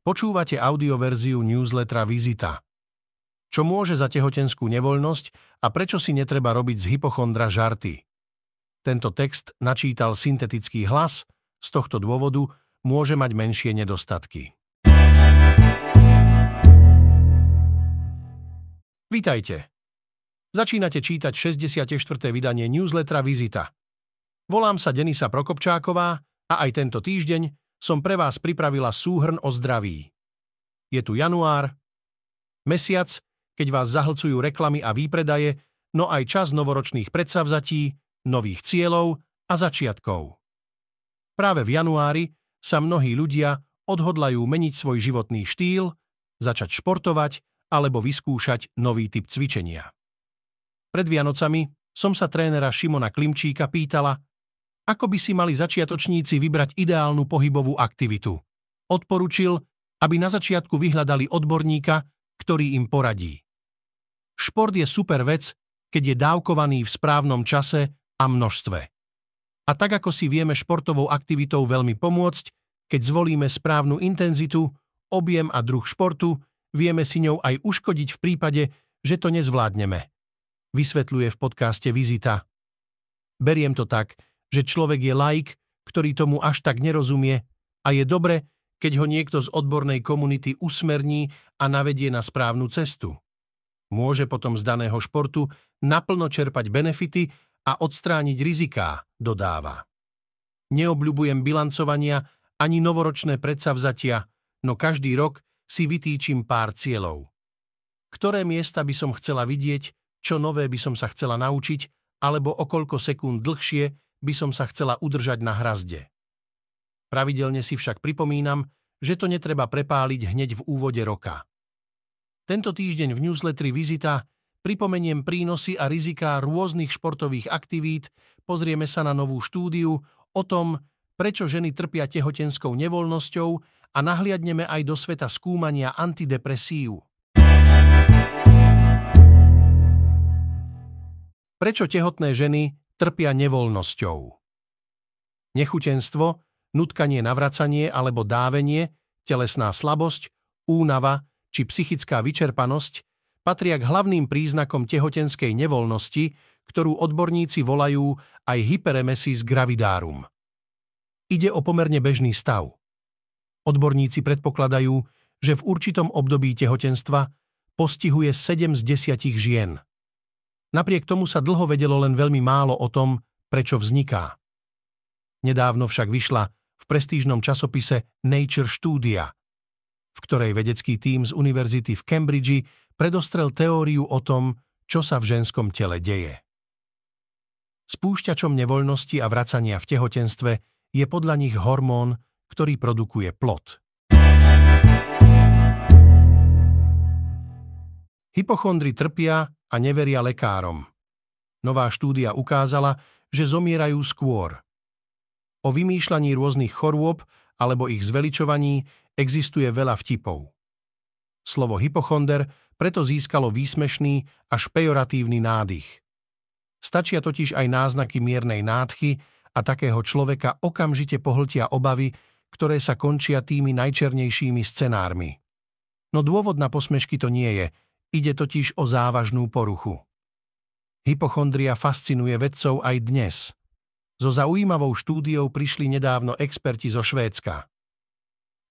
Počúvate audioverziu newslettera Vizita. Čo môže za tehotenskú nevoľnosť a prečo si netreba robiť z hypochondra žarty? Tento text načítal syntetický hlas, z tohto dôvodu môže mať menšie nedostatky. Vítajte. Začínate čítať 64. vydanie newslettera Vizita. Volám sa Denisa Prokopčáková a aj tento týždeň som pre vás pripravila súhrn o zdraví. Je tu január, mesiac, keď vás zahlcujú reklamy a výpredaje, no aj čas novoročných predsavzatí, nových cieľov a začiatkov. Práve v januári sa mnohí ľudia odhodlajú meniť svoj životný štýl, začať športovať alebo vyskúšať nový typ cvičenia. Pred Vianocami som sa trénera Šimona Klimčíka pýtala, ako by si mali začiatočníci vybrať ideálnu pohybovú aktivitu. Odporučil, aby na začiatku vyhľadali odborníka, ktorý im poradí. Šport je super vec, keď je dávkovaný v správnom čase a množstve. A tak ako si vieme športovou aktivitou veľmi pomôcť, keď zvolíme správnu intenzitu, objem a druh športu, vieme si ňou aj uškodiť v prípade, že to nezvládneme. Vysvetľuje v podcaste Vizita. Beriem to tak, že človek je laik, ktorý tomu až tak nerozumie a je dobre, keď ho niekto z odbornej komunity usmerní a navedie na správnu cestu. Môže potom z daného športu naplno čerpať benefity a odstrániť riziká, dodáva. Neobľubujem bilancovania ani novoročné predsavzatia, no každý rok si vytýčim pár cieľov. Ktoré miesta by som chcela vidieť, čo nové by som sa chcela naučiť, alebo o koľko sekúnd dlhšie by som sa chcela udržať na hrazde. Pravidelne si však pripomínam, že to netreba prepáliť hneď v úvode roka. Tento týždeň v newsletteri Vizita pripomeniem prínosy a riziká rôznych športových aktivít, pozrieme sa na novú štúdiu o tom, prečo ženy trpia tehotenskou nevoľnosťou a nahliadneme aj do sveta skúmania antidepresív. Prečo tehotné ženy trpia nevoľnosťou? Nechutenstvo, nutkanie navracanie alebo dávenie, telesná slabosť, únava či psychická vyčerpanosť patria k hlavným príznakom tehotenskej nevoľnosti, ktorú odborníci volajú aj hyperemesis gravidarum. Ide o pomerne bežný stav. Odborníci predpokladajú, že v určitom období tehotenstva postihuje 7 z 10 žien. Napriek tomu sa dlho vedelo len veľmi málo o tom, prečo vzniká. Nedávno však vyšla v prestížnom časopise Nature štúdia, v ktorej vedecký tím z univerzity v Cambridge predostrel teóriu o tom, čo sa v ženskom tele deje. Spúšťačom nevoľnosti a vracania v tehotenstve je podľa nich hormón, ktorý produkuje plod. Hypochondry trpia a neveria lekárom. Nová štúdia ukázala, že zomierajú skôr. O vymýšľaní rôznych chorôb alebo ich zveličovaní existuje veľa vtipov. Slovo hypochonder preto získalo výsmešný až pejoratívny nádych. Stačia totiž aj náznaky miernej nádchy a takého človeka okamžite pohltia obavy, ktoré sa končia tými najčernejšími scenármi. No dôvod na posmešky to nie je, ide totiž o závažnú poruchu. Hypochondria fascinuje vedcov aj dnes. So zaujímavou štúdiou prišli nedávno experti zo Švédska.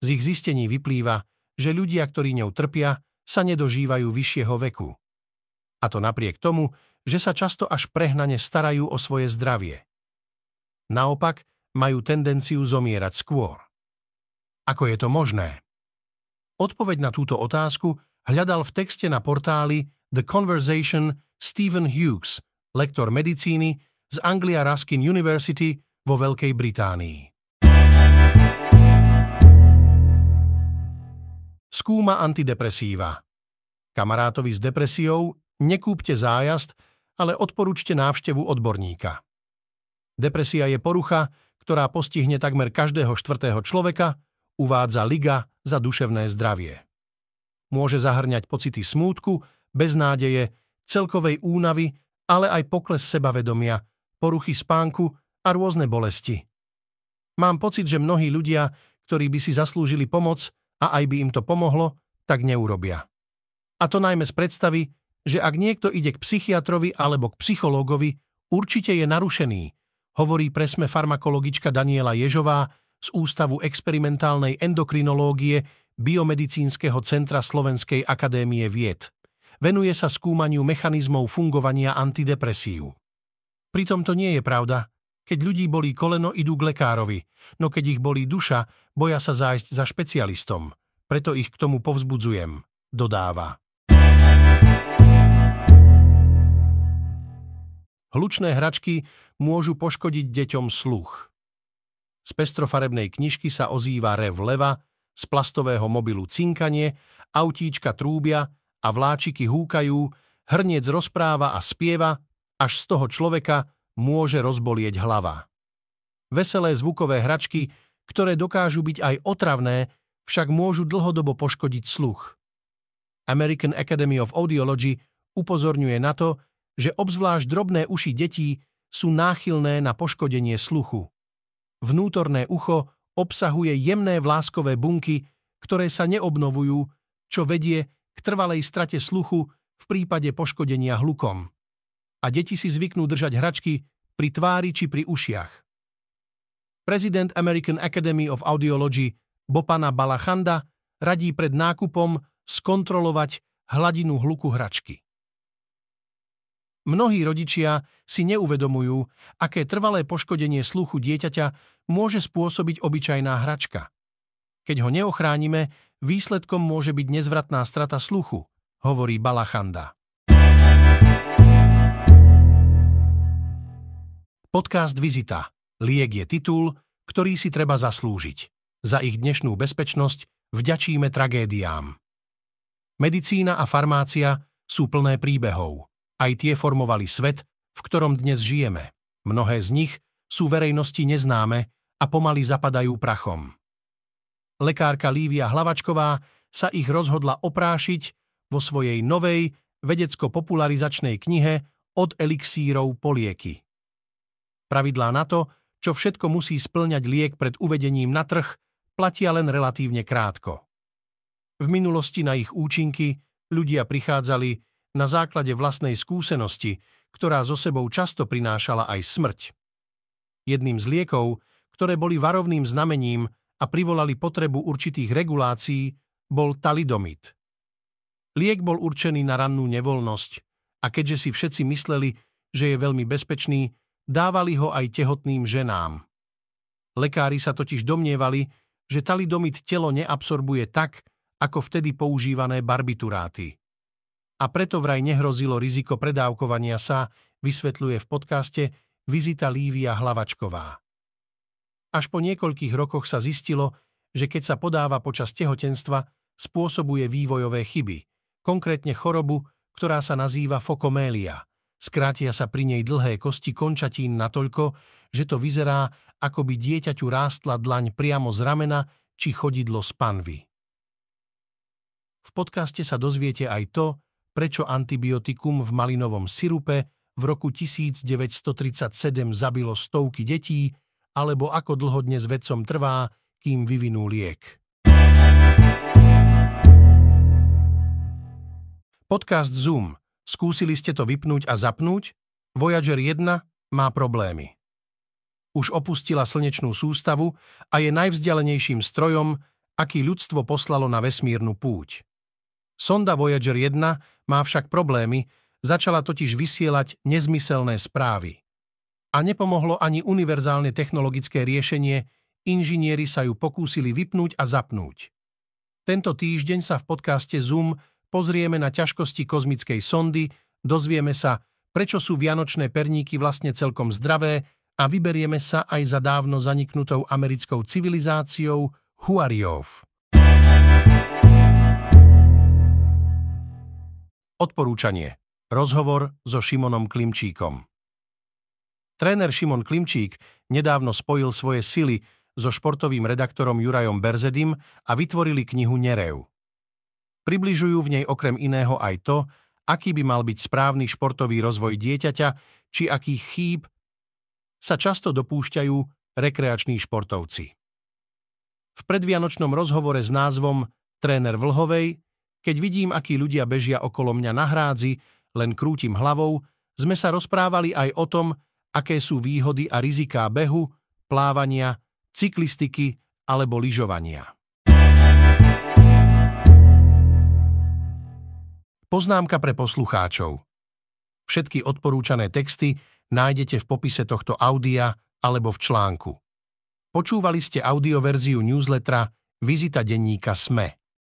Z ich zistení vyplýva, že ľudia, ktorí ňou trpia, sa nedožívajú vyššieho veku. A to napriek tomu, že sa často až prehnane starajú o svoje zdravie. Naopak, majú tendenciu zomierať skôr. Ako je to možné? Odpoveď na túto otázku hľadal v texte na portáli The Conversation Stephen Hughes, lektor medicíny z Anglia Ruskin University vo Veľkej Británii. Skúma antidepresíva. Kamarátovi s depresiou nekúpte zájazd, ale odporúčte návštevu odborníka. Depresia je porucha, ktorá postihne takmer každého štvrtého človeka uvádza Liga za duševné zdravie. Môže zahrňať pocity smútku, beznádeje, celkovej únavy, ale aj pokles sebavedomia, poruchy spánku a rôzne bolesti. Mám pocit, že mnohí ľudia, ktorí by si zaslúžili pomoc, a aj by im to pomohlo, tak neurobia. A to najmä z predstavy, že ak niekto ide k psychiatrovi alebo k psychológovi, určite je narušený, hovorí presme farmakologička Daniela Ježová z Ústavu experimentálnej endokrinológie Biomedicínskeho centra Slovenskej akadémie vied. Venuje sa skúmaniu mechanizmov fungovania antidepresív. Pritom to nie je pravda. Keď ľudí bolí koleno, idú k lekárovi, no keď ich bolí duša, boja sa zájsť za špecialistom. Preto ich k tomu povzbudzujem, dodáva. Hlučné hračky môžu poškodiť deťom sluch. Z pestrofarebnej knižky sa ozýva rev leva, z plastového mobilu cinkanie, autíčka trúbia a vláčiky húkajú, hrniec rozpráva a spieva, až z toho človeka môže rozbolieť hlava. Veselé zvukové hračky, ktoré dokážu byť aj otravné, však môžu dlhodobo poškodiť sluch. American Academy of Audiology upozorňuje na to, že obzvlášť drobné uši detí sú náchylné na poškodenie sluchu. Vnútorné ucho obsahuje jemné vláskové bunky, ktoré sa neobnovujú, čo vedie k trvalej strate sluchu v prípade poškodenia hlukom. A deti si zvyknú držať hračky pri tvári či pri ušiach. Prezident American Academy of Audiology Bopana Balachanda radí pred nákupom skontrolovať hladinu hluku hračky. Mnohí rodičia si neuvedomujú, aké trvalé poškodenie sluchu dieťaťa môže spôsobiť obyčajná hračka. Keď ho neochránime, výsledkom môže byť nezvratná strata sluchu, hovorí Balachanda. Podcast Vizita. Liek je titul, ktorý si treba zaslúžiť. Za ich dnešnú bezpečnosť vďačíme tragédiám. Medicína a farmácia sú plné príbehov. Aj tie formovali svet, v ktorom dnes žijeme. Mnohé z nich sú verejnosti neznáme a pomaly zapadajú prachom. Lekárka Lívia Hlavačková sa ich rozhodla oprášiť vo svojej novej vedecko-popularizačnej knihe Od elixírov po lieky. Pravidlá na to, čo všetko musí splňať liek pred uvedením na trh, platia len relatívne krátko. V minulosti na ich účinky ľudia prichádzali na základe vlastnej skúsenosti, ktorá zo sebou často prinášala aj smrť. Jedným z liekov, ktoré boli varovným znamením a privolali potrebu určitých regulácií, bol talidomid. Liek bol určený na rannú nevoľnosť a keďže si všetci mysleli, že je veľmi bezpečný, dávali ho aj tehotným ženám. Lekári sa totiž domnievali, že talidomid telo neabsorbuje tak, ako vtedy používané barbituráty a preto vraj nehrozilo riziko predávkovania sa, vysvetľuje v podcaste Vizita Lívia Hlavačková. Až po niekoľkých rokoch sa zistilo, že keď sa podáva počas tehotenstva, spôsobuje vývojové chyby, konkrétne chorobu, ktorá sa nazýva fokomélia. Skrátia sa pri nej dlhé kosti končatín natoľko, že to vyzerá, ako by dieťaťu rástla dlaň priamo z ramena či chodidlo z panvy. V podcaste sa dozviete aj to, prečo antibiotikum v malinovom sirupe v roku 1937 zabilo stovky detí, alebo ako dlho dnes vedcom trvá, kým vyvinú liek. Podcast Zoom. Skúsili ste to vypnúť a zapnúť? Voyager 1 má problémy. Už opustila slnečnú sústavu a je najvzdialenejším strojom, aký ľudstvo poslalo na vesmírnu púť. Sonda Voyager 1 má však problémy, začala totiž vysielať nezmyselné správy. A nepomohlo ani univerzálne technologické riešenie, inžinieri sa ju pokúsili vypnúť a zapnúť. Tento týždeň sa v podcaste Zoom pozrieme na ťažkosti kozmickej sondy, dozvieme sa, prečo sú vianočné perníky vlastne celkom zdravé a vyberieme sa aj za dávno zaniknutou americkou civilizáciou Huariov. Odporúčanie. Rozhovor so Šimonom Klimčíkom. Tréner Šimon Klimčík nedávno spojil svoje sily so športovým redaktorom Jurajom Berzedim a vytvorili knihu Nerev. Približujú v nej okrem iného aj to, aký by mal byť správny športový rozvoj dieťaťa, či akých chýb sa často dopúšťajú rekreační športovci. V predvianočnom rozhovore s názvom Tréner Vlhovej, keď vidím, akí ľudia bežia okolo mňa na hrádzi, len krútim hlavou, sme sa rozprávali aj o tom, aké sú výhody a riziká behu, plávania, cyklistiky alebo lyžovania. Poznámka pre poslucháčov. Všetky odporúčané texty nájdete v popise tohto audia alebo v článku. Počúvali ste audioverziu newslettera Vizita denníka SME.